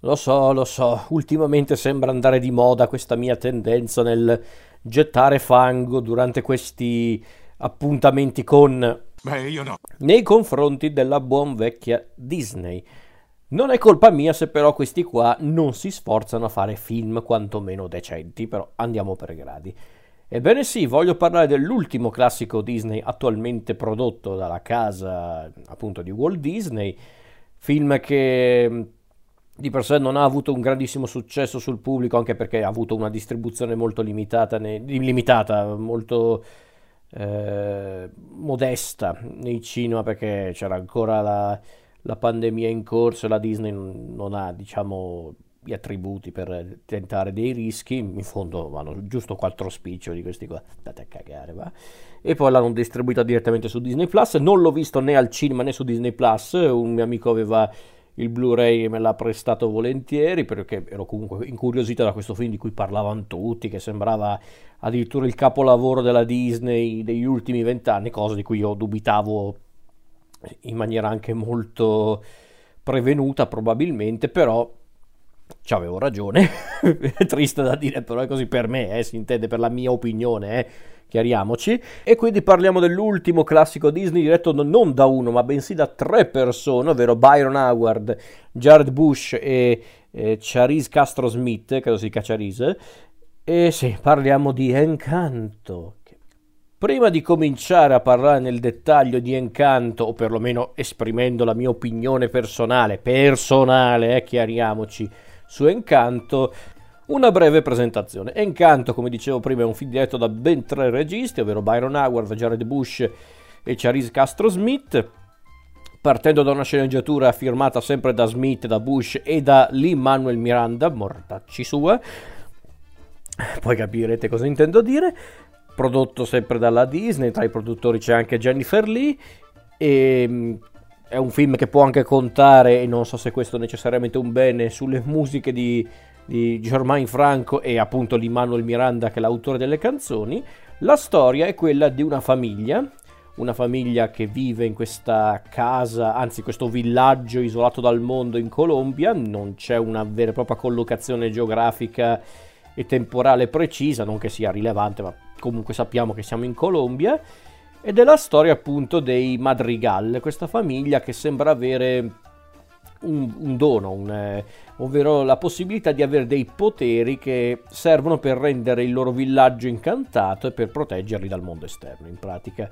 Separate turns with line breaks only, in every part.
Lo so, lo so, ultimamente sembra andare di moda questa mia tendenza nel gettare fango durante questi appuntamenti con...
Beh, io no.
Nei confronti della buon vecchia Disney. Non è colpa mia se però questi qua non si sforzano a fare film quantomeno decenti, però andiamo per gradi. Ebbene sì, voglio parlare dell'ultimo classico Disney attualmente prodotto dalla casa appunto di Walt Disney, film che di per sé non ha avuto un grandissimo successo sul pubblico, anche perché ha avuto una distribuzione molto limitata, ne, limitata molto eh, modesta nei cinema, perché c'era ancora la, la, pandemia in corso e la Disney non, ha, diciamo, gli attributi per tentare dei rischi. In fondo vanno giusto quattro spiccioli di questi qua, andate a cagare, va. E poi l'hanno distribuita direttamente su Disney Plus. Non l'ho visto né al cinema né su Disney Plus. Un mio amico aveva il Blu-ray me l'ha prestato volentieri perché ero comunque incuriosito da questo film di cui parlavano tutti, che sembrava addirittura il capolavoro della Disney degli ultimi vent'anni, cosa di cui io dubitavo in maniera anche molto prevenuta probabilmente, però ci avevo ragione, è triste da dire, però è così per me, eh, si intende per la mia opinione, eh chiariamoci. E quindi parliamo dell'ultimo classico Disney diretto non da uno, ma bensì da tre persone, ovvero Byron Howard, Jared Bush e, e Charisse Castro Smith, credo si dica Charisse. E sì, parliamo di Encanto. Prima di cominciare a parlare nel dettaglio di Encanto, o perlomeno esprimendo la mia opinione personale, personale, eh, chiariamoci, su Encanto, una breve presentazione. Encanto, come dicevo prima, è un film diretto da ben tre registi, ovvero Byron Howard, Jared Bush e Charisse Castro Smith. Partendo da una sceneggiatura firmata sempre da Smith, da Bush e da Lee Manuel Miranda, mortacci sua, poi capirete cosa intendo dire. Prodotto sempre dalla Disney, tra i produttori c'è anche Jennifer Lee. E mm, è un film che può anche contare, e non so se questo è necessariamente un bene, sulle musiche di di Germain Franco e appunto di Manuel Miranda che è l'autore delle canzoni. La storia è quella di una famiglia, una famiglia che vive in questa casa, anzi questo villaggio isolato dal mondo in Colombia, non c'è una vera e propria collocazione geografica e temporale precisa, non che sia rilevante, ma comunque sappiamo che siamo in Colombia. Ed è la storia appunto dei Madrigal, questa famiglia che sembra avere un, un dono, un, eh, ovvero la possibilità di avere dei poteri che servono per rendere il loro villaggio incantato e per proteggerli dal mondo esterno, in pratica.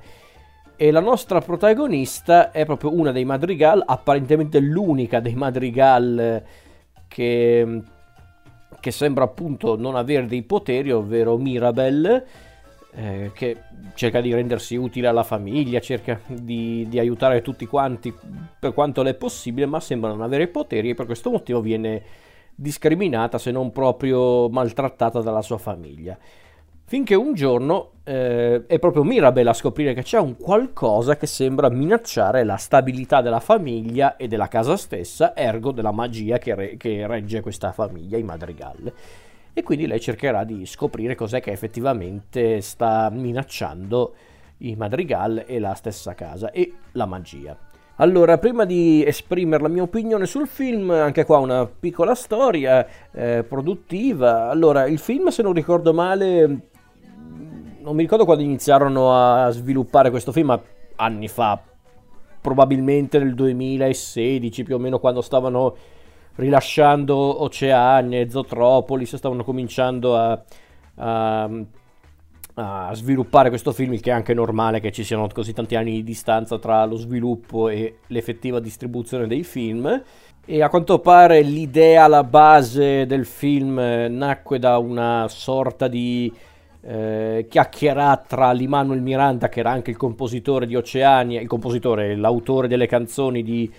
E la nostra protagonista è proprio una dei madrigal, apparentemente l'unica dei madrigal che, che sembra appunto non avere dei poteri, ovvero Mirabelle eh, che cerca di rendersi utile alla famiglia, cerca di, di, aiutare tutti quanti per quanto le è possibile, ma sembra non avere poteri e per questo motivo viene discriminata, se non proprio maltrattata dalla sua famiglia. Finché un giorno eh, è proprio Mirabelle a scoprire che c'è un qualcosa che sembra minacciare la stabilità della famiglia e della casa stessa, ergo della magia che, re- che regge questa famiglia, i Madrigal e quindi lei cercherà di scoprire cos'è che effettivamente sta minacciando i Madrigal e la stessa casa e la magia. Allora, prima di esprimere la mia opinione sul film, anche qua una piccola storia eh, produttiva. Allora, il film, se non ricordo male, non mi ricordo quando iniziarono a sviluppare questo film, ma anni fa, probabilmente nel 2016 più o meno, quando stavano rilasciando Oceania e Zootropolis, stavano cominciando a, a, a, sviluppare questo film, il che è anche normale che ci siano così tanti anni di distanza tra lo sviluppo e l'effettiva distribuzione dei film. E a quanto pare l'idea alla base del film nacque da una sorta di eh, chiacchierata tra L'Immanuel Miranda, che era anche il compositore di Oceania, il compositore, l'autore delle canzoni di,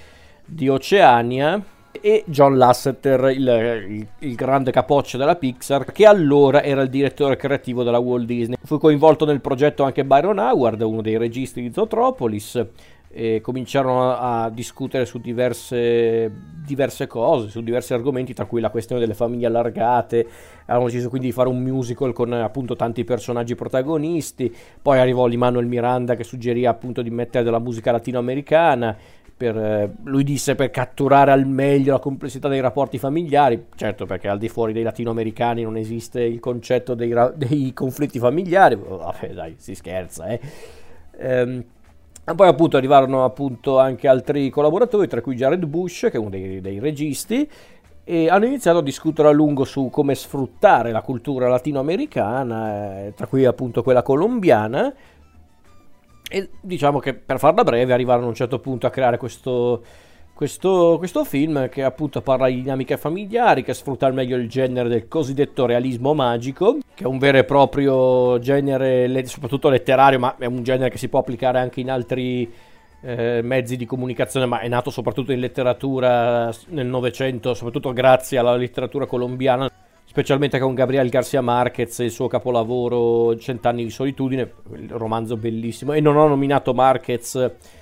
di Oceania, e John Lasseter, il, il, il, grande capoccio della Pixar, che allora era il direttore creativo della Walt Disney. Fu coinvolto nel progetto anche Byron Howard, uno dei registi di Zootropolis, e cominciarono a, a discutere su diverse, diverse, cose, su diversi argomenti, tra cui la questione delle famiglie allargate. Hanno deciso quindi di fare un musical con appunto tanti personaggi protagonisti. Poi arrivò Lin-Manuel Miranda che suggerì appunto di mettere della musica latinoamericana. Per, eh, lui disse per catturare al meglio la complessità dei rapporti familiari, certo perché al di fuori dei latinoamericani non esiste il concetto dei, dei conflitti familiari, vabbè dai si scherza eh. Ehm, poi appunto arrivarono appunto anche altri collaboratori, tra cui Jared Bush, che è uno dei, dei registi, e hanno iniziato a discutere a lungo su come sfruttare la cultura latinoamericana, eh, tra cui appunto quella colombiana, e diciamo che per farla breve arrivarono a un certo punto a creare questo, questo, questo, film che appunto parla di dinamiche familiari, che sfrutta al meglio il genere del cosiddetto realismo magico, che è un vero e proprio genere, soprattutto letterario, ma è un genere che si può applicare anche in altri eh, mezzi di comunicazione, ma è nato soprattutto in letteratura nel Novecento, soprattutto grazie alla letteratura colombiana, specialmente con Gabriel Garcia Marquez e il suo capolavoro Cent'anni di solitudine, romanzo bellissimo. E non ho nominato Marquez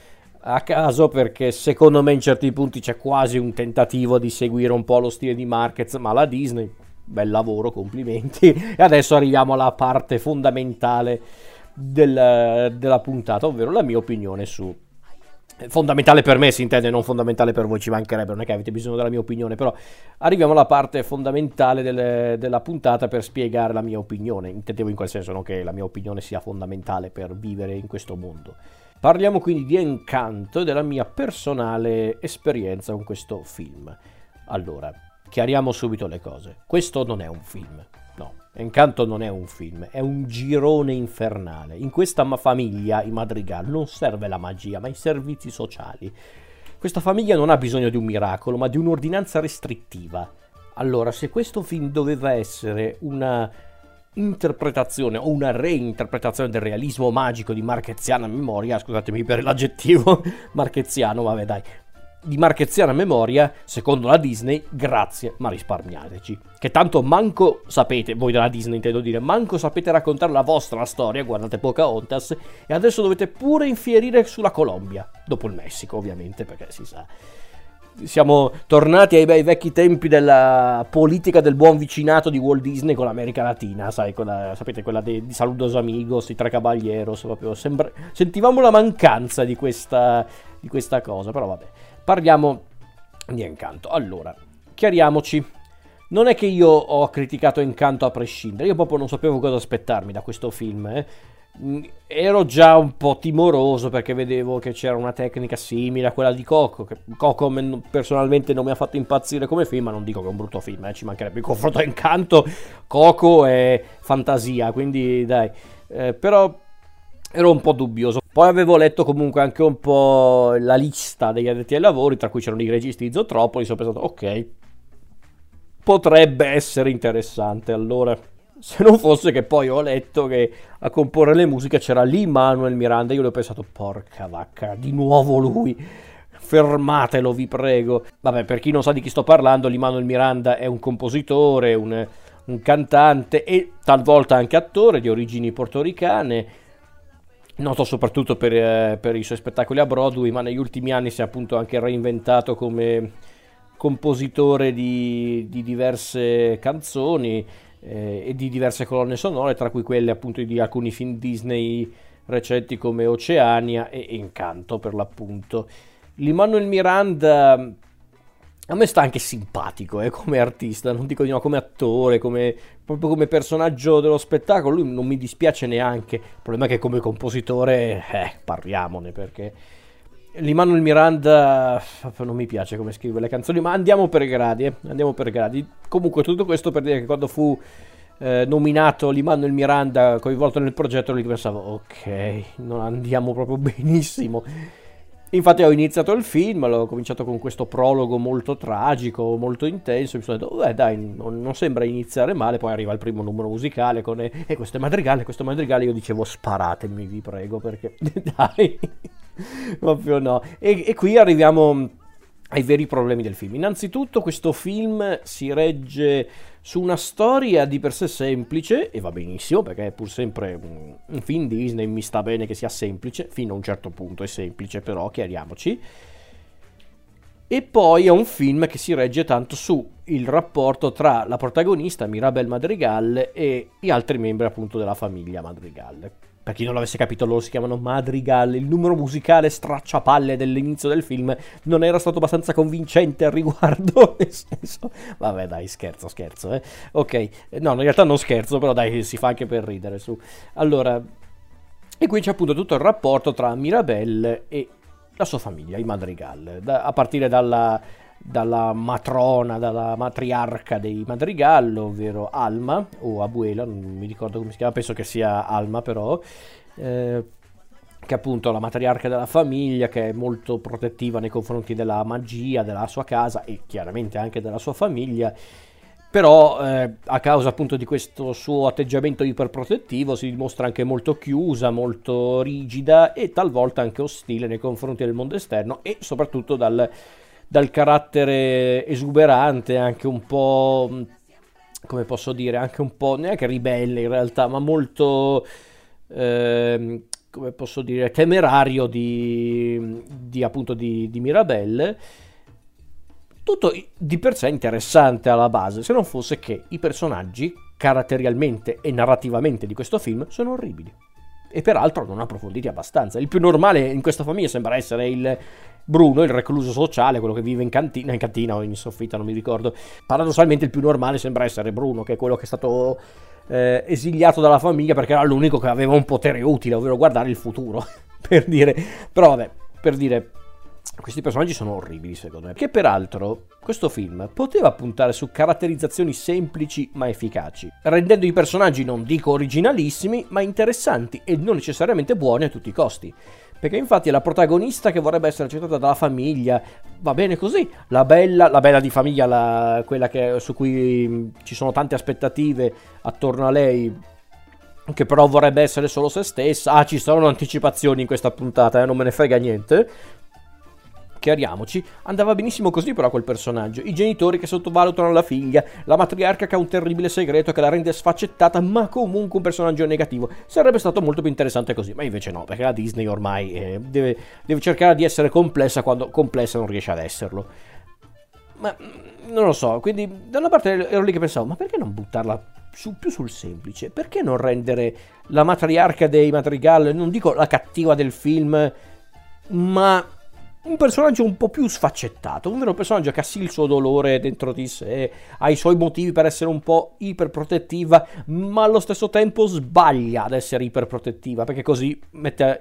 a caso perché secondo me in certi punti c'è quasi un tentativo di seguire un po' lo stile di Marquez, ma la Disney, bel lavoro, complimenti. E adesso arriviamo alla parte fondamentale del, della puntata, ovvero la mia opinione su... Fondamentale per me si intende, non fondamentale per voi, ci mancherebbe, non è che avete bisogno della mia opinione, però arriviamo alla parte fondamentale del, della puntata per spiegare la mia opinione. Intendevo in quel senso, non che la mia opinione sia fondamentale per vivere in questo mondo. Parliamo quindi di Encanto e della mia personale esperienza con questo film. Allora, chiariamo subito le cose. Questo non è un film. No, Encanto non è un film, è un girone infernale. In questa famiglia, i Madrigal, non serve la magia, ma i servizi sociali. Questa famiglia non ha bisogno di un miracolo, ma di un'ordinanza restrittiva. Allora, se questo film doveva essere una interpretazione o una reinterpretazione del realismo magico di marcheziana memoria, scusatemi per l'aggettivo marcheziano, vabbè dai, di marcheziana memoria, secondo la Disney, grazie, ma risparmiateci. Che tanto manco sapete, voi della Disney intendo dire, manco sapete raccontare la vostra storia, guardate Pocahontas, e adesso dovete pure infierire sulla Colombia, dopo il Messico ovviamente, perché si sa siamo tornati ai bei vecchi tempi della politica del buon vicinato di Walt Disney con l'America Latina, sai, quella, sapete, quella di, di Saludos Amigos, i Tre Caballeros, proprio sembra, sentivamo la mancanza di questa, di questa cosa, però vabbè, parliamo di Encanto. Allora, chiariamoci, non è che io ho criticato Encanto a prescindere, io proprio non sapevo cosa aspettarmi da questo film, eh ero già un po' timoroso perché vedevo che c'era una tecnica simile a quella di Coco. Che Coco personalmente non mi ha fatto impazzire come film, ma non dico che è un brutto film, eh, ci mancherebbe il confronto incanto. Coco è fantasia, quindi dai. Eh, però ero un po' dubbioso. Poi avevo letto comunque anche un po' la lista degli addetti ai lavori, tra cui c'erano i registi di Zootropoli. Ho pensato, ok, potrebbe essere interessante. Allora se non fosse che poi ho letto che a comporre le musiche c'era lì Manuel Miranda. Io le ho pensato, porca vacca, di nuovo lui. Fermatelo, vi prego. Vabbè, per chi non sa di chi sto parlando, Manuel Miranda è un compositore, un, un cantante e talvolta anche attore di origini portoricane. Noto soprattutto per, eh, per, i suoi spettacoli a Broadway, ma negli ultimi anni si è appunto anche reinventato come compositore di, di diverse canzoni eh, e di diverse colonne sonore, tra cui quelle appunto di alcuni film Disney recenti come Oceania e Incanto per l'appunto. L'Immanuel Miranda a me sta anche simpatico eh, come artista, non dico di no, come attore, come, proprio come personaggio dello spettacolo, lui non mi dispiace neanche, il problema è che come compositore, eh, parliamone perché L'Immanuel Miranda non mi piace come scrive le canzoni, ma andiamo per gradi, eh? andiamo per gradi. Comunque tutto questo per dire che quando fu eh, nominato l'Immanuel Miranda coinvolto nel progetto, lì pensavo, ok, non andiamo proprio benissimo. Infatti ho iniziato il film, l'ho cominciato con questo prologo molto tragico, molto intenso, mi sono detto, beh dai, non, non sembra iniziare male, poi arriva il primo numero musicale con, e eh, questo è madrigale, questo è madrigale, io dicevo sparatemi vi prego, perché dai, proprio no. E, e qui arriviamo ai veri problemi del film. Innanzitutto questo film si regge su una storia di per sé semplice, e va benissimo perché è pur sempre un, film Disney, mi sta bene che sia semplice, fino a un certo punto è semplice però, chiariamoci. E poi è un film che si regge tanto su il rapporto tra la protagonista Mirabel Madrigal e gli altri membri appunto della famiglia Madrigal per chi non l'avesse capito, loro si chiamano Madrigal. Il numero musicale stracciapalle dell'inizio del film non era stato abbastanza convincente al riguardo. Nel senso, vabbè, dai, scherzo, scherzo. Eh. Ok, no, in realtà non scherzo, però dai, si fa anche per ridere. Su. Allora, e qui c'è appunto tutto il rapporto tra Mirabelle e la sua famiglia, i Madrigal, da, a partire dalla dalla matrona, dalla matriarca dei Madrigal, ovvero Alma o Abuela, non mi ricordo come si chiama, penso che sia Alma però, eh, che è appunto la matriarca della famiglia, che è molto protettiva nei confronti della magia, della sua casa e chiaramente anche della sua famiglia. Però eh, a causa appunto di questo suo atteggiamento iperprotettivo si dimostra anche molto chiusa, molto rigida e talvolta anche ostile nei confronti del mondo esterno e soprattutto dal, dal carattere esuberante, anche un po', come posso dire, anche un po', neanche ribelle in realtà, ma molto, eh, come posso dire, temerario di, di appunto di, di Mirabelle. Tutto di per sé interessante alla base, se non fosse che i personaggi, caratterialmente e narrativamente di questo film, sono orribili e peraltro non approfonditi abbastanza. Il più normale in questa famiglia sembra essere il Bruno, il recluso sociale, quello che vive in cantina, in cantina o in soffitta, non mi ricordo. Paradossalmente il più normale sembra essere Bruno, che è quello che è stato eh, esiliato dalla famiglia perché era l'unico che aveva un potere utile, ovvero guardare il futuro. per dire, però vabbè, per dire questi personaggi sono orribili secondo me. Che peraltro questo film poteva puntare su caratterizzazioni semplici ma efficaci, rendendo i personaggi non dico originalissimi, ma interessanti e non necessariamente buoni a tutti i costi. Perché infatti è la protagonista che vorrebbe essere accettata dalla famiglia, va bene così, la bella, la bella di famiglia, la, quella che, su cui mm, ci sono tante aspettative attorno a lei, che però vorrebbe essere solo se stessa. Ah, ci sono anticipazioni in questa puntata, eh, non me ne frega niente chiariamoci, andava benissimo così però quel personaggio. I genitori che sottovalutano la figlia, la matriarca che ha un terribile segreto che la rende sfaccettata, ma comunque un personaggio negativo. Sarebbe stato molto più interessante così, ma invece no, perché la Disney ormai eh, deve, deve cercare di essere complessa quando complessa non riesce ad esserlo. Ma mm, non lo so, quindi da una parte ero lì che pensavo, ma perché non buttarla su, più sul semplice? Perché non rendere la matriarca dei Madrigal, non dico la cattiva del film, ma un personaggio un po' più sfaccettato, un vero personaggio che ha sì il suo dolore dentro di sé, ha i suoi motivi per essere un po' iperprotettiva, ma allo stesso tempo sbaglia ad essere iperprotettiva, perché così mette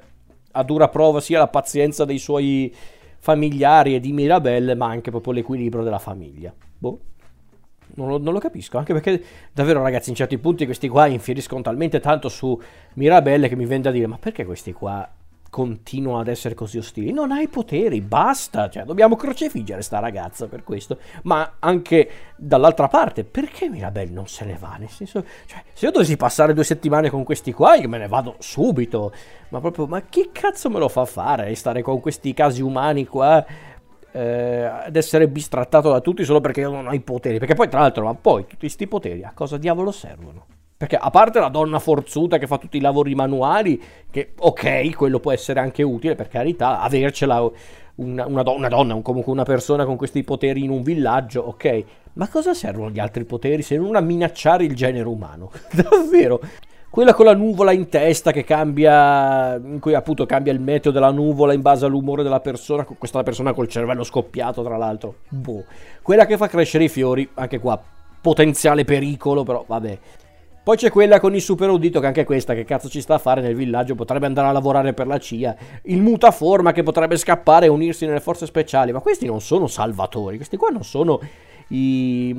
a dura prova sia la pazienza dei suoi familiari e di Mirabelle, ma anche proprio l'equilibrio della famiglia. Boh. Non lo, non lo, capisco, anche perché davvero ragazzi in certi punti questi qua infieriscono talmente tanto su Mirabelle che mi vende a dire ma perché questi qua continua ad essere così ostili. Non hai poteri, basta. Cioè, dobbiamo crocefiggere sta ragazza per questo. Ma anche dall'altra parte, perché Mirabelle non se ne va? Nel senso, cioè, se io dovessi passare due settimane con questi qua, io me ne vado subito. Ma proprio, ma chi cazzo me lo fa fare? Stare con questi casi umani qua eh, ad essere bistrattato da tutti solo perché io non ho i poteri. Perché poi, tra l'altro, ma poi tutti questi poteri a cosa diavolo servono? Perché a parte la donna forzuta che fa tutti i lavori manuali, che ok, quello può essere anche utile, per carità, avercela una, una, do- una donna, un, comunque una persona con questi poteri in un villaggio, ok. Ma cosa servono gli altri poteri se non a minacciare il genere umano? Davvero? Quella con la nuvola in testa che cambia, in cui appunto cambia il meteo della nuvola in base all'umore della persona, questa persona col cervello scoppiato tra l'altro. Boh. Quella che fa crescere i fiori, anche qua potenziale pericolo, però vabbè. Poi c'è quella con il super udito, che anche questa, che cazzo ci sta a fare nel villaggio, potrebbe andare a lavorare per la CIA. Il mutaforma che potrebbe scappare e unirsi nelle forze speciali. Ma questi non sono salvatori, questi qua non sono i,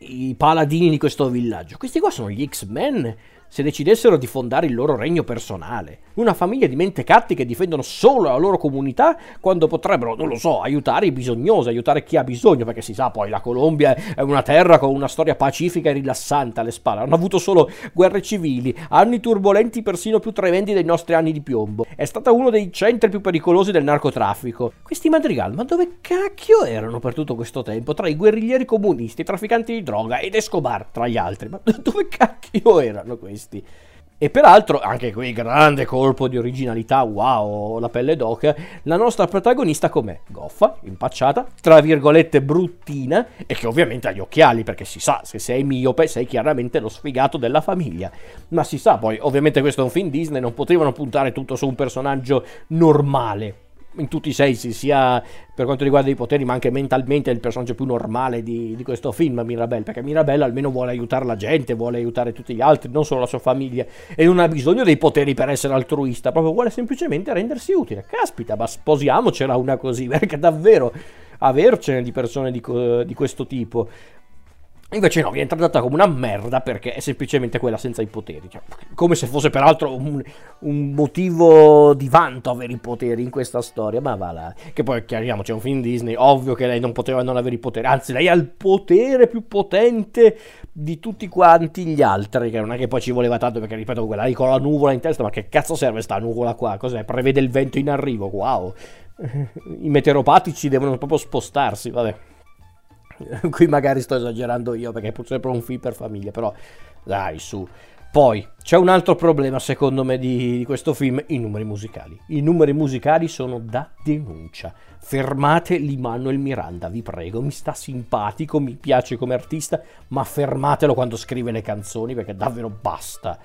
i paladini di questo villaggio. Questi qua sono gli X-Men se decidessero di fondare il loro regno personale. Una famiglia di mentecatti che difendono solo la loro comunità quando potrebbero, non lo so, aiutare i bisognosi, aiutare chi ha bisogno, perché si sa poi la Colombia è una terra con una storia pacifica e rilassante alle spalle. Hanno avuto solo guerre civili, anni turbolenti persino più tremendi dei nostri anni di piombo. È stata uno dei centri più pericolosi del narcotraffico. Questi madrigal, ma dove cacchio erano per tutto questo tempo? Tra i guerriglieri comunisti, i trafficanti di droga ed Escobar, tra gli altri. Ma dove cacchio erano questi? E peraltro, anche qui grande colpo di originalità, wow, la pelle d'oca, la nostra protagonista com'è? Goffa, impacciata, tra virgolette bruttina, e che ovviamente ha gli occhiali, perché si sa, se sei miope sei chiaramente lo sfigato della famiglia. Ma si sa poi, ovviamente questo è un film Disney, non potevano puntare tutto su un personaggio normale, in tutti i sensi, sia per quanto riguarda i poteri, ma anche mentalmente è il personaggio più normale di, di, questo film, Mirabelle, perché Mirabelle almeno vuole aiutare la gente, vuole aiutare tutti gli altri, non solo la sua famiglia, e non ha bisogno dei poteri per essere altruista, proprio vuole semplicemente rendersi utile. Caspita, ma sposiamocela una così, perché davvero avercene di persone di, di questo tipo. Invece no, viene trattata come una merda perché è semplicemente quella senza i poteri. Cioè, come se fosse peraltro un, un, motivo di vanto avere i poteri in questa storia. Ma va là. Che poi chiariamoci, è un film Disney. Ovvio che lei non poteva non avere i poteri. Anzi, lei ha il potere più potente di tutti quanti gli altri. Che non è che poi ci voleva tanto perché, ripeto, quella lì con la nuvola in testa. Ma che cazzo serve sta nuvola qua? Cos'è? Prevede il vento in arrivo. Wow. I meteoropatici devono proprio spostarsi. Vabbè. Qui magari sto esagerando io perché è sempre un film per famiglia, però dai, su. Poi c'è un altro problema secondo me di, di, questo film, i numeri musicali. I numeri musicali sono da denuncia. Fermate l'Immanuel Miranda, vi prego, mi sta simpatico, mi piace come artista, ma fermatelo quando scrive le canzoni perché davvero basta.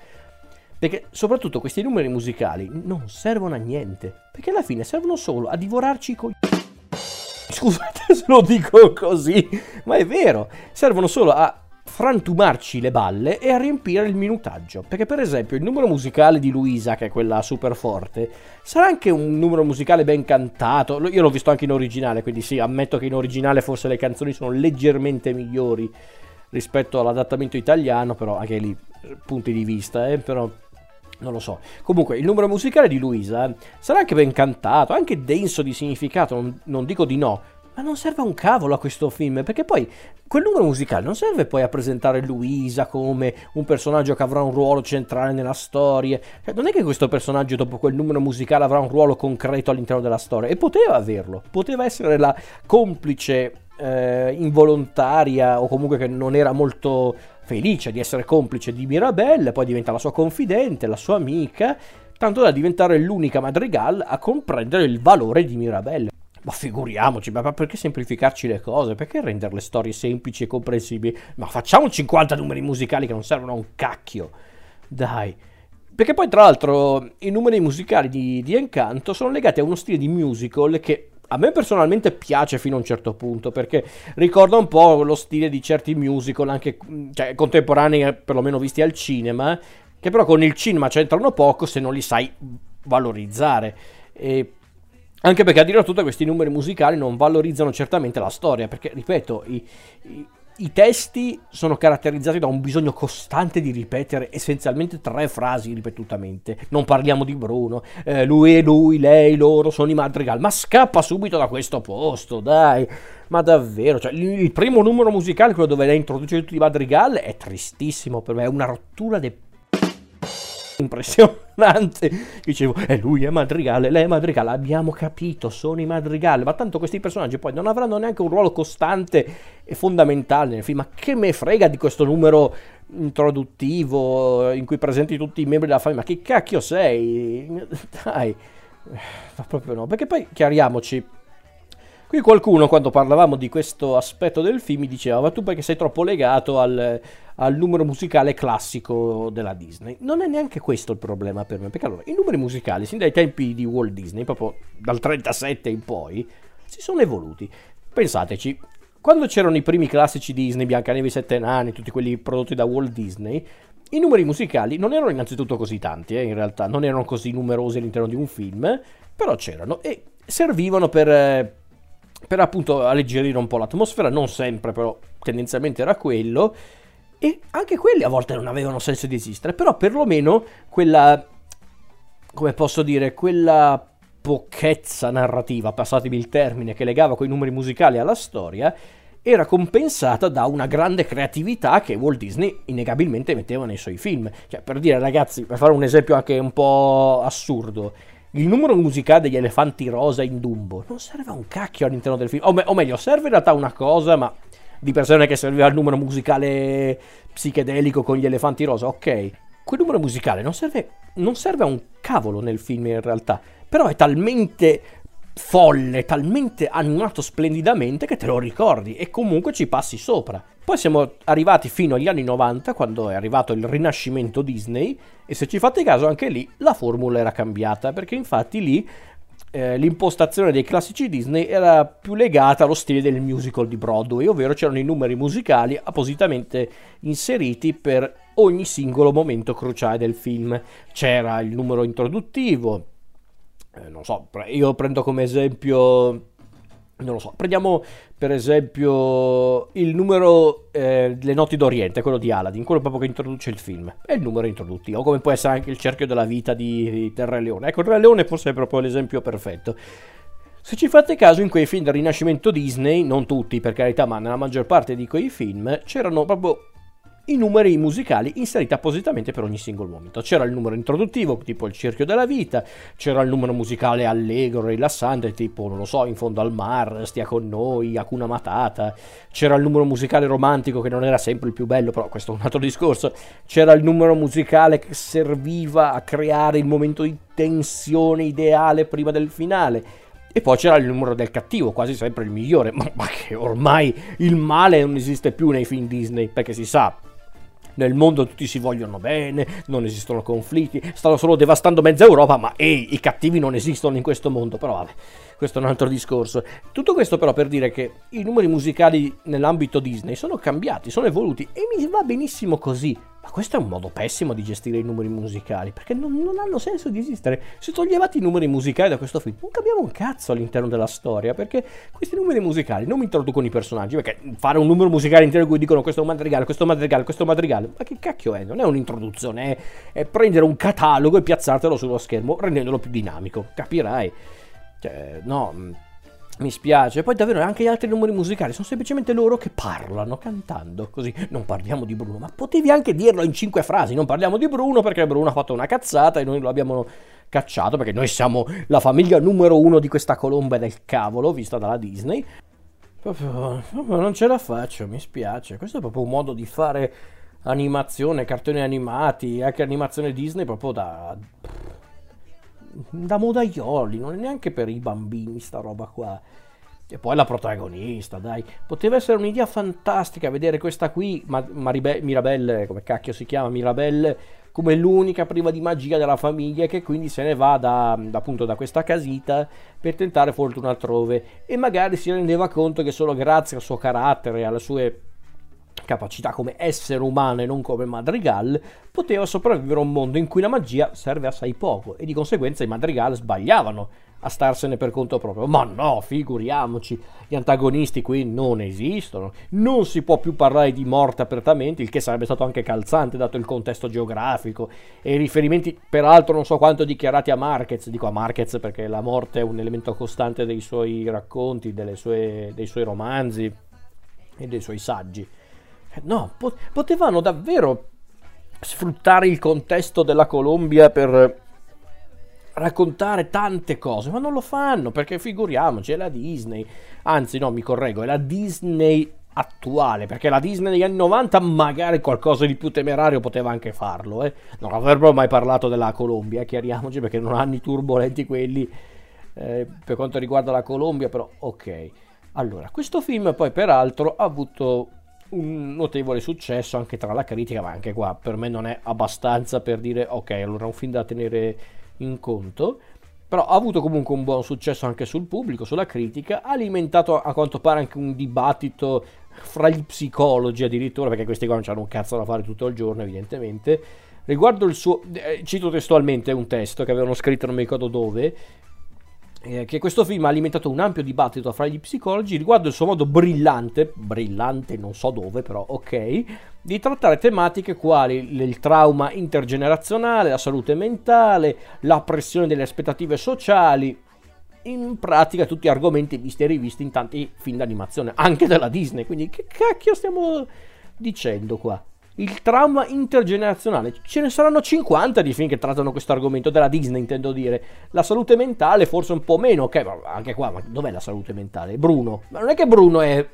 Perché soprattutto questi numeri musicali non servono a niente, perché alla fine servono solo a divorarci coglioni. Scusate se lo dico così, ma è vero. Servono solo a frantumarci le balle e a riempire il minutaggio. Perché, per esempio, il numero musicale di Luisa, che è quella super forte, sarà anche un numero musicale ben cantato. Io l'ho visto anche in originale, quindi sì, ammetto che in originale forse le canzoni sono leggermente migliori rispetto all'adattamento italiano, però anche lì punti di vista, eh, però non lo so. Comunque, il numero musicale di Luisa sarà anche ben cantato, anche denso di significato, non, non, dico di no. Ma non serve un cavolo a questo film, perché poi quel numero musicale non serve poi a presentare Luisa come un personaggio che avrà un ruolo centrale nella storia. Cioè, non è che questo personaggio dopo quel numero musicale avrà un ruolo concreto all'interno della storia, e poteva averlo, poteva essere la complice eh, involontaria o comunque che non era molto felice di essere complice di Mirabelle, poi diventa la sua confidente, la sua amica, tanto da diventare l'unica madrigal a comprendere il valore di Mirabelle. Ma figuriamoci, ma perché semplificarci le cose? Perché rendere le storie semplici e comprensibili? Ma facciamo 50 numeri musicali che non servono a un cacchio. Dai. Perché poi, tra l'altro, i numeri musicali di, di Encanto sono legati a uno stile di musical che a me personalmente piace fino a un certo punto perché ricorda un po' lo stile di certi musical anche cioè, contemporanei perlomeno visti al cinema che però con il cinema c'entrano poco se non li sai valorizzare. E anche perché a dire tutto questi numeri musicali non valorizzano certamente la storia perché ripeto i i testi sono caratterizzati da un bisogno costante di ripetere essenzialmente tre frasi ripetutamente. Non parliamo di Bruno, eh, lui e lui, lei, loro sono i madrigal. Ma scappa subito da questo posto, dai. Ma davvero, cioè, il primo numero musicale, quello dove lei introduce tutti i madrigal, è tristissimo per me, è una rottura de impressionante. Dicevo, e lui è madrigale, lei è madrigale, abbiamo capito, sono i madrigale, ma tanto questi personaggi poi non avranno neanche un ruolo costante e fondamentale nel film. Ma che me frega di questo numero introduttivo in cui presenti tutti i membri della famiglia? Ma che cacchio sei? Dai, ma proprio no, perché poi chiariamoci. Qui qualcuno, quando parlavamo di questo aspetto del film, mi diceva: Ma tu perché sei troppo legato al, al numero musicale classico della Disney. Non è neanche questo il problema per me, perché allora i numeri musicali, sin dai tempi di Walt Disney, proprio dal 37 in poi, si sono evoluti. Pensateci, quando c'erano i primi classici Disney, Biancaneve e Sette Nani, tutti quelli prodotti da Walt Disney, i numeri musicali non erano innanzitutto così tanti, eh, in realtà, non erano così numerosi all'interno di un film, però c'erano e servivano per, eh, per appunto alleggerire un po' l'atmosfera, non sempre, però tendenzialmente era quello E anche quelli a volte non avevano senso di esistere, però perlomeno quella, come posso dire, quella pochezza narrativa, passatemi il termine, che legava quei numeri musicali alla storia, era compensata da una grande creatività che Walt Disney innegabilmente metteva nei suoi film. Cioè, per dire, ragazzi, per fare un esempio anche un po' assurdo, il numero musicale degli elefanti rosa in Dumbo non serve a un cacchio all'interno del film, o, me- o meglio, serve in realtà una cosa, ma di persone che serviva il numero musicale psichedelico con gli elefanti rosa, ok. Quel numero musicale non serve, non serve a un cavolo nel film in realtà, però è talmente folle, talmente animato splendidamente che te lo ricordi e comunque ci passi sopra. Poi siamo arrivati fino agli anni 90 quando è arrivato il rinascimento Disney e se ci fate caso anche lì la formula era cambiata perché infatti lì eh, l'impostazione dei classici Disney era più legata allo stile del musical di Broadway, ovvero c'erano i numeri musicali appositamente inseriti per ogni singolo momento cruciale del film. C'era il numero introduttivo, eh, non so, io prendo come esempio non lo so, prendiamo per esempio il numero eh, Le Noti d'Oriente, quello di Aladdin, quello proprio che introduce il film, è il numero introduttivo, come può essere anche il cerchio della vita di, di Terra Leone. Ecco, Terra Leone forse è proprio l'esempio perfetto. Se ci fate caso, in quei film del Rinascimento Disney, non tutti per carità, ma nella maggior parte di quei film, c'erano proprio i numeri musicali inseriti appositamente per ogni singolo momento. C'era il numero introduttivo, tipo il cerchio della vita, c'era il numero musicale allegro, rilassante, tipo, non lo so, in fondo al mar, stia con noi, Hakuna Matata, c'era il numero musicale romantico che non era sempre il più bello, però questo è un altro discorso, c'era il numero musicale che serviva a creare il momento di tensione ideale prima del finale. E poi c'era il numero del cattivo, quasi sempre il migliore, ma, ma che ormai il male non esiste più nei film Disney, perché si sa, nel mondo tutti si vogliono bene, non esistono conflitti, stanno solo devastando mezza Europa, ma ehi, i cattivi non esistono in questo mondo, però vabbè, questo è un altro discorso. Tutto questo però per dire che i numeri musicali nell'ambito Disney sono cambiati, sono evoluti e mi va benissimo così. Ma questo è un modo pessimo di gestire i numeri musicali, perché non, non, hanno senso di esistere. Se toglievate i numeri musicali da questo film, non capiamo un cazzo all'interno della storia, perché questi numeri musicali non mi introducono i personaggi, perché fare un numero musicale intero in cui dicono questo è un madrigale, questo è un madrigale, questo è un madrigale, ma che cacchio è? Non è un'introduzione, è, è prendere un catalogo e piazzartelo sullo schermo, rendendolo più dinamico, capirai. Cioè, no mi spiace. Poi davvero anche gli altri numeri musicali sono semplicemente loro che parlano cantando. Così non parliamo di Bruno, ma potevi anche dirlo in cinque frasi. Non parliamo di Bruno perché Bruno ha fatto una cazzata e noi lo abbiamo cacciato perché noi siamo la famiglia numero uno di questa colomba del cavolo vista dalla Disney. Proprio, proprio non ce la faccio, mi spiace. Questo è proprio un modo di fare animazione, cartoni animati, anche animazione Disney proprio da da modaioli, non è neanche per i bambini sta roba qua. E poi la protagonista, dai. Poteva essere un'idea fantastica vedere questa qui, Ma- Maribe- Mirabelle, come cacchio si chiama, Mirabelle, come l'unica priva di magia della famiglia che quindi se ne va da, appunto da questa casita per tentare fortuna altrove e magari si rendeva conto che solo grazie al suo carattere alle sue capacità come essere umano e non come madrigal, poteva sopravvivere a un mondo in cui la magia serve assai poco e di conseguenza i madrigal sbagliavano a starsene per conto proprio. Ma no, figuriamoci, gli antagonisti qui non esistono, non si può più parlare di morte apertamente, il che sarebbe stato anche calzante dato il contesto geografico e i riferimenti peraltro non so quanto dichiarati a Marquez, dico a Marquez perché la morte è un elemento costante dei suoi racconti, sue, dei suoi romanzi e dei suoi saggi. No, potevano davvero sfruttare il contesto della Colombia per raccontare tante cose, ma non lo fanno perché figuriamoci, è la Disney. Anzi, no, mi correggo, è la Disney attuale, perché la Disney degli anni 90 magari qualcosa di più temerario poteva anche farlo, eh. Non avrebbero mai parlato della Colombia, chiariamoci, perché non hanno i turbolenti quelli eh, per quanto riguarda la Colombia, però ok. Allora, questo film poi peraltro ha avuto un notevole successo anche tra la critica, ma anche qua per me non è abbastanza per dire ok, allora è un film da tenere in conto. Però ha avuto comunque un buon successo anche sul pubblico, sulla critica, ha alimentato a quanto pare anche un dibattito fra gli psicologi addirittura, perché questi qua non hanno un cazzo da fare tutto il giorno evidentemente. Riguardo il suo, eh, cito testualmente un testo che avevano scritto non mi ricordo dove, eh, che questo film ha alimentato un ampio dibattito fra gli psicologi riguardo il suo modo brillante, brillante non so dove però, ok, di trattare tematiche quali il trauma intergenerazionale, la salute mentale, la pressione delle aspettative sociali, in pratica tutti argomenti visti e rivisti in tanti film d'animazione, anche della Disney, quindi che cacchio stiamo dicendo qua? Il trauma intergenerazionale. Ce ne saranno 50 di film che trattano questo argomento, della Disney intendo dire. La salute mentale forse un po' meno, ok, ma anche qua, ma dov'è la salute mentale? Bruno. Ma non è che Bruno è,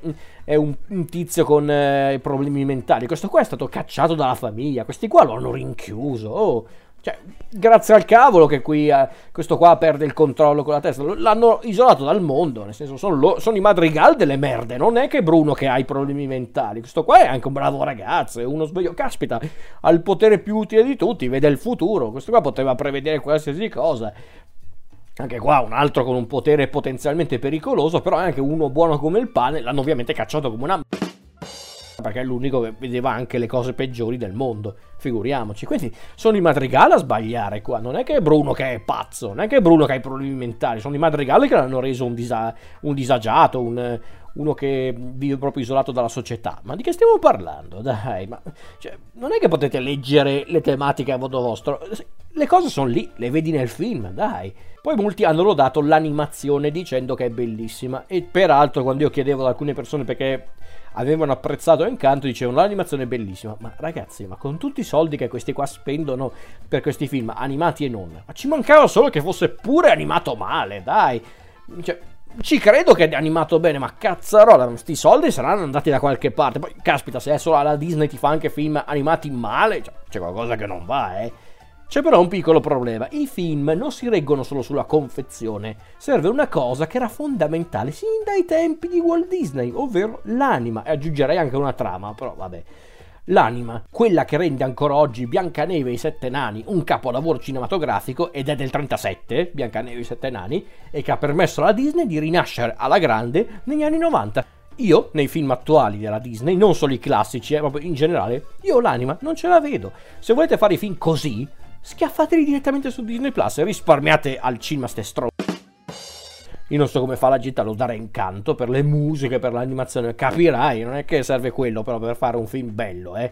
è un, un, tizio con eh, problemi mentali, questo qua è stato cacciato dalla famiglia, questi qua lo hanno rinchiuso. Oh cioè, grazie al cavolo che qui eh, questo qua perde il controllo con la testa. L'hanno isolato dal mondo, nel senso sono, lo, sono, i madrigal delle merde. Non è che Bruno che ha i problemi mentali. Questo qua è anche un bravo ragazzo, è uno sveglio. Caspita, ha il potere più utile di tutti, vede il futuro. Questo qua poteva prevedere qualsiasi cosa. Anche qua un altro con un potere potenzialmente pericoloso, però è anche uno buono come il pane. L'hanno ovviamente cacciato come una perché è l'unico che vedeva anche le cose peggiori del mondo, figuriamoci. Quindi sono i madrigali a sbagliare qua, non è che è Bruno che è pazzo, non è che è Bruno che ha i problemi mentali, sono i madrigali che l'hanno reso un, disa- un disagiato, un, uno che vive proprio isolato dalla società. Ma di che stiamo parlando? Dai, ma cioè, non è che potete leggere le tematiche a modo vostro. Le cose sono lì, le vedi nel film, dai. Poi molti hanno lodato l'animazione dicendo che è bellissima. E peraltro, quando io chiedevo ad alcune persone perché avevano apprezzato Encanto, dicevano l'animazione è bellissima. Ma ragazzi, ma con tutti i soldi che questi qua spendono per questi film, animati e non, ma ci mancava solo che fosse pure animato male, dai. Cioè, ci credo che è animato bene, ma cazzarola, questi soldi saranno andati da qualche parte. Poi, caspita, se adesso la Disney ti fa anche film animati male, cioè, c'è qualcosa che non va, eh. C'è però un piccolo problema, i film non si reggono solo sulla confezione, serve una cosa che era fondamentale sin dai tempi di Walt Disney, ovvero l'anima, e aggiungerei anche una trama, però vabbè. L'anima, quella che rende ancora oggi Biancaneve e i Sette Nani un capolavoro cinematografico ed è del 37, Biancaneve e i Sette Nani, e che ha permesso alla Disney di rinascere alla grande negli anni 90. Io, nei film attuali della Disney, non solo i classici, eh, proprio in generale, io l'anima non ce la vedo. Se volete fare i film così, schiaffateli direttamente su Disney Plus e risparmiate al cinema ste stro... Io non so come fa la gente a lodare incanto per le musiche, per l'animazione, capirai, non è che serve quello però per fare un film bello, eh.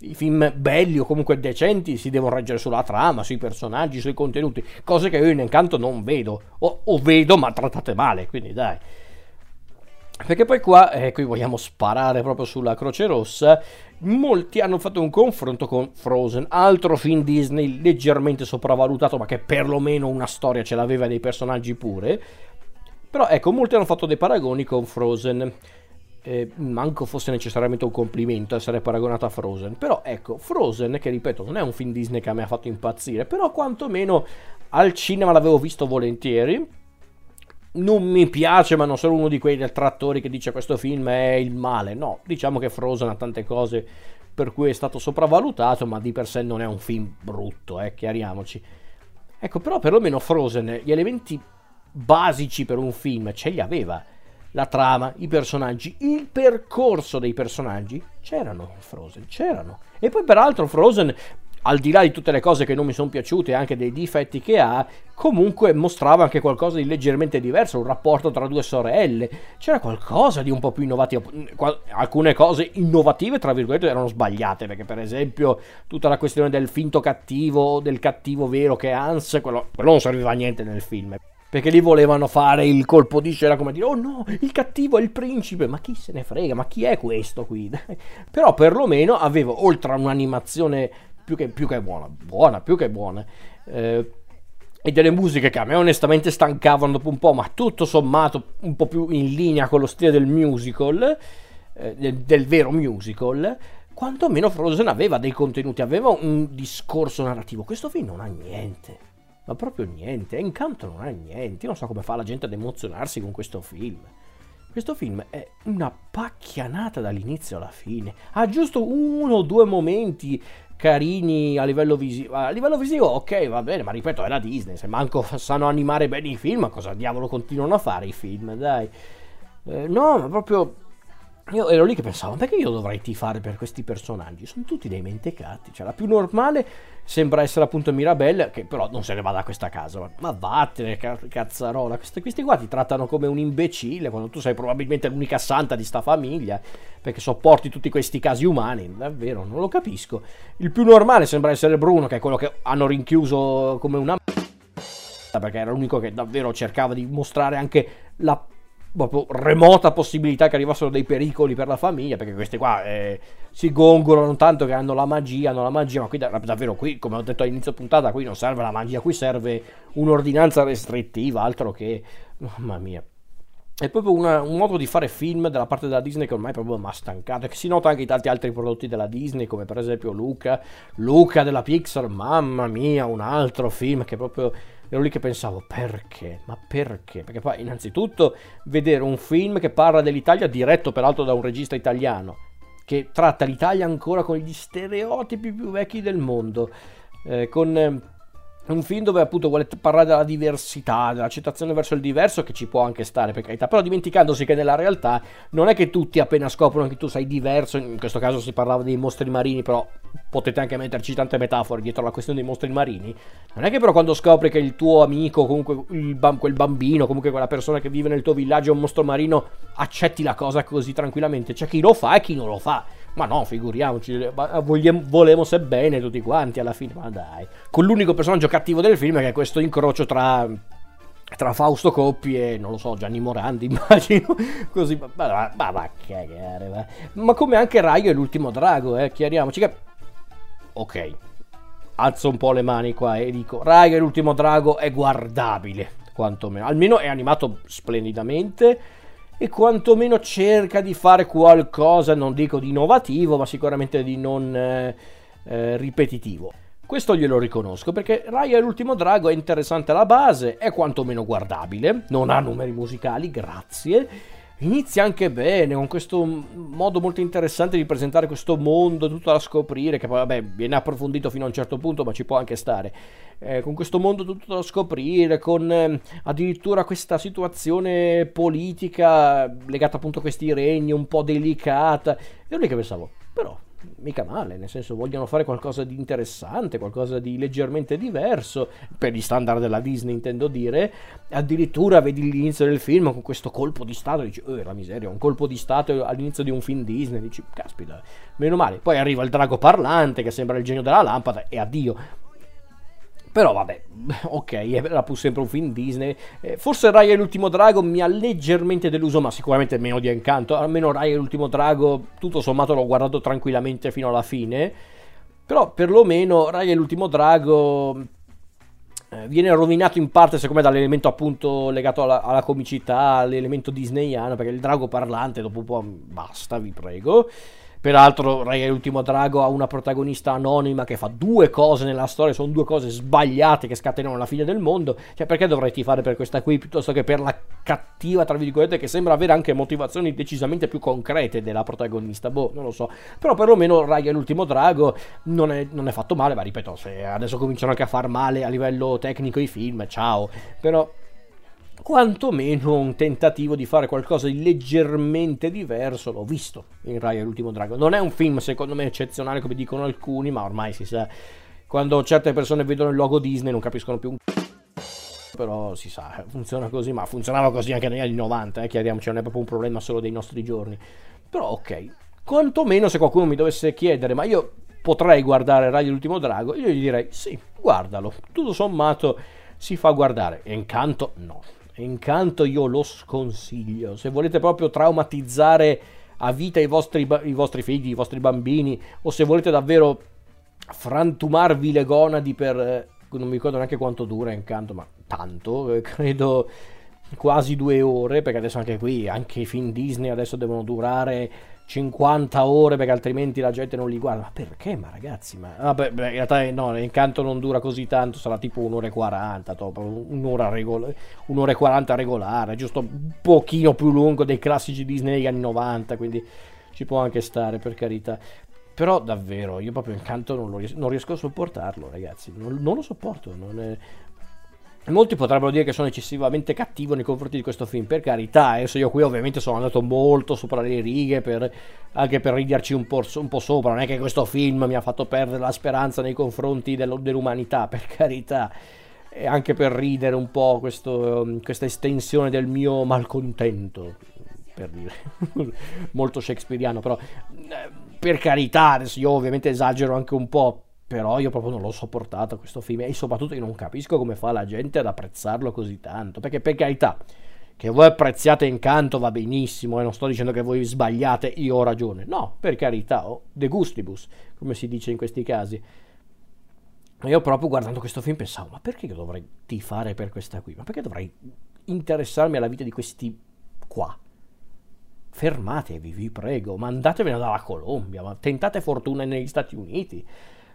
I film belli o comunque decenti si devono reggere sulla trama, sui personaggi, sui contenuti, cose che io in incanto non vedo, o, o vedo ma trattate male, quindi dai. Perché poi qua, eh, qui vogliamo sparare proprio sulla Croce Rossa, molti hanno fatto un confronto con Frozen, altro film Disney leggermente sopravvalutato, ma che perlomeno una storia ce l'aveva dei personaggi pure. Però ecco, molti hanno fatto dei paragoni con Frozen. Eh, manco fosse necessariamente un complimento essere paragonato a Frozen. Però ecco, Frozen, che ripeto, non è un film Disney che a me ha fatto impazzire, però quantomeno al cinema l'avevo visto volentieri non mi piace, ma non sono uno di quei detrattori che dice questo film è il male. No, diciamo che Frozen ha tante cose per cui è stato sopravvalutato, ma di per sé non è un film brutto, eh, chiariamoci. Ecco, però perlomeno Frozen, gli elementi basici per un film ce li aveva. La trama, i personaggi, il percorso dei personaggi c'erano Frozen, c'erano. E poi peraltro Frozen al di là di tutte le cose che non mi sono piaciute e anche dei difetti che ha, comunque mostrava anche qualcosa di leggermente diverso, un rapporto tra due sorelle. C'era qualcosa di un po' più innovativo. Alcune cose innovative, tra virgolette, erano sbagliate, perché per esempio tutta la questione del finto cattivo, del cattivo vero che è Hans, quello, quello non serviva a niente nel film. Perché lì volevano fare il colpo di scena come dire, oh no, il cattivo è il principe, ma chi se ne frega, ma chi è questo qui? Però perlomeno avevo, oltre a un'animazione più che, più che buona, buona, più che buona. Eh, e delle musiche che a me onestamente stancavano dopo un po', ma tutto sommato un po' più in linea con lo stile del musical, eh, del, del, vero musical, quantomeno Frozen aveva dei contenuti, aveva un discorso narrativo. Questo film non ha niente, ma proprio niente. Incanto non ha niente. Io non so come fa la gente ad emozionarsi con questo film. Questo film è una pacchianata dall'inizio alla fine. Ha giusto uno o due momenti carini a livello visivo. A livello visivo, ok, va bene, ma ripeto, è la Disney. Se manco sanno animare bene i film, cosa diavolo continuano a fare i film? Dai, eh, no, ma proprio io ero lì che pensavo, perché io dovrei tifare per questi personaggi? Sono tutti dei mentecatti. Cioè, la più normale sembra essere appunto Mirabelle, che però non se ne va da questa casa. Ma vattene, cazzarola. Questi, questi qua ti trattano come un imbecille, quando tu sei probabilmente l'unica santa di sta famiglia, perché sopporti tutti questi casi umani. Davvero, non lo capisco. Il più normale sembra essere Bruno, che è quello che hanno rinchiuso come una... Perché era l'unico che davvero cercava di mostrare anche la proprio remota possibilità che arrivassero dei pericoli per la famiglia, perché questi qua eh, si gongolano tanto che hanno la magia, hanno la magia, ma qui davvero qui, come ho detto all'inizio puntata, qui non serve la magia, qui serve un'ordinanza restrittiva, altro che... Mamma mia. È proprio una, un modo di fare film della parte della Disney che ormai proprio mi ha stancato e che si nota anche in tanti altri prodotti della Disney, come per esempio Luca, Luca della Pixar, mamma mia, un altro film che proprio ero lì che pensavo perché? Ma perché? Perché poi innanzitutto vedere un film che parla dell'Italia diretto peraltro da un regista italiano che tratta l'Italia ancora con gli stereotipi più vecchi del mondo, eh, con eh, un film dove appunto vuole parlare della diversità, dell'accettazione verso il diverso, che ci può anche stare per carità, però dimenticandosi che nella realtà non è che tutti appena scoprono che tu sei diverso, in questo caso si parlava dei mostri marini, però potete anche metterci tante metafore dietro la questione dei mostri marini, non è che però quando scopri che il tuo amico, comunque bam- quel bambino, comunque quella persona che vive nel tuo villaggio è un mostro marino, accetti la cosa così tranquillamente, c'è chi lo fa e chi non lo fa. Ma no, figuriamoci, vogliamo, volemo se bene tutti quanti alla fine, ma dai. Con l'unico personaggio cattivo del film che è questo incrocio tra tra Fausto Coppi e non lo so Gianni Morandi immagino così ma, ma, ma va a cagare va. ma come anche Raio e l'ultimo drago eh chiariamoci che ok alzo un po' le mani qua e dico Raio e l'ultimo drago è guardabile quantomeno almeno è animato splendidamente e quantomeno cerca di fare qualcosa, non dico di innovativo, ma sicuramente di non eh, eh, ripetitivo. Questo glielo riconosco perché Raya l'ultimo drago è interessante alla base, è quantomeno guardabile, non ha numeri musicali, grazie Inizia anche bene, con questo modo molto interessante di presentare questo mondo tutto da scoprire, che poi vabbè viene approfondito fino a un certo punto, ma ci può anche stare. Eh, con questo mondo tutto da scoprire, con eh, addirittura questa situazione politica legata appunto a questi regni un po' delicata. E lì che pensavo, però mica male, nel senso vogliono fare qualcosa di interessante, qualcosa di leggermente diverso, per gli standard della Disney intendo dire, addirittura vedi l'inizio del film con questo colpo di stato, dici, oh la miseria, un colpo di stato all'inizio di un film Disney, dici, caspita, meno male, poi arriva il drago parlante che sembra il genio della lampada e addio, però vabbè, ok, era pur sempre un film Disney. Eh, forse Raya e l'ultimo drago mi ha leggermente deluso, ma sicuramente meno di incanto. Almeno Raya e l'ultimo drago, tutto sommato, l'ho guardato tranquillamente fino alla fine. Però perlomeno Raya e l'ultimo drago eh, viene rovinato in parte secondo me dall'elemento appunto legato alla, alla comicità, all'elemento disneyano, perché il drago parlante dopo un po' basta, vi prego. Peraltro, Ray l'ultimo drago ha una protagonista anonima che fa due cose nella storia, sono due cose sbagliate che scatenano la fine del mondo. Cioè, perché dovrei fare per questa qui piuttosto che per la cattiva, tra virgolette, che sembra avere anche motivazioni decisamente più concrete della protagonista? Boh, non lo so. Però perlomeno Ray l'ultimo drago non è, non è fatto male, ma ripeto, se adesso cominciano anche a far male a livello tecnico i film, ciao. Però quantomeno un tentativo di fare qualcosa di leggermente diverso l'ho visto in Raya l'ultimo drago. Non è un film secondo me eccezionale come dicono alcuni, ma ormai si sa, quando certe persone vedono il logo Disney non capiscono più un però si sa, funziona così, ma funzionava così anche negli anni 90, eh, chiariamoci, non è proprio un problema solo dei nostri giorni. Però ok, quantomeno se qualcuno mi dovesse chiedere, ma io potrei guardare Raya l'ultimo drago, io gli direi sì, guardalo, tutto sommato si fa guardare, e incanto no. Incanto io lo sconsiglio. Se volete proprio traumatizzare a vita i vostri, i vostri figli, i vostri bambini, o se volete davvero frantumarvi le gonadi per... Eh, non mi ricordo neanche quanto dura Incanto, ma tanto, eh, credo quasi due ore, perché adesso anche qui, anche i film Disney adesso devono durare 50 ore perché altrimenti la gente non li guarda. Ma perché? Ma ragazzi, ma vabbè, beh, in realtà no, l'incanto non dura così tanto, sarà tipo un'ora e 40, top, un'ora, regol- un'ora e 40 regolare, giusto un pochino più lungo dei classici Disney degli anni 90, quindi ci può anche stare per carità. Però davvero, io proprio incanto non, ries- non riesco a sopportarlo, ragazzi, non, non lo sopporto, non è Molti potrebbero dire che sono eccessivamente cattivo nei confronti di questo film, per carità, adesso io qui ovviamente sono andato molto sopra le righe, per, anche per riderci un po', un po', sopra, non è che questo film mi ha fatto perdere la speranza nei confronti dell'umanità, per carità, e anche per ridere un po' questo, questa estensione del mio malcontento, per dire, molto shakespeariano, però eh, per carità, adesso io ovviamente esagero anche un po', però io proprio non l'ho sopportato questo film e soprattutto io non capisco come fa la gente ad apprezzarlo così tanto. Perché per carità, che voi apprezziate Incanto va benissimo e non sto dicendo che voi sbagliate, io ho ragione. No, per carità, oh, de gustibus, come si dice in questi casi. Io proprio guardando questo film pensavo, ma perché dovrei tifare per questa qui? Ma perché dovrei interessarmi alla vita di questi qua? Fermatevi, vi prego, mandatevene dalla Colombia, ma tentate fortuna negli Stati Uniti.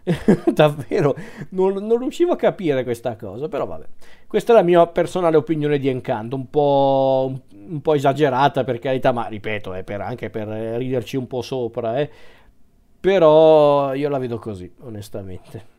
Davvero, non, non, riuscivo a capire questa cosa, però vabbè. Questa è la mia personale opinione di Encanto, un po', un, un po esagerata per carità, ma ripeto, è per, anche per riderci un po' sopra, eh. però io la vedo così, onestamente.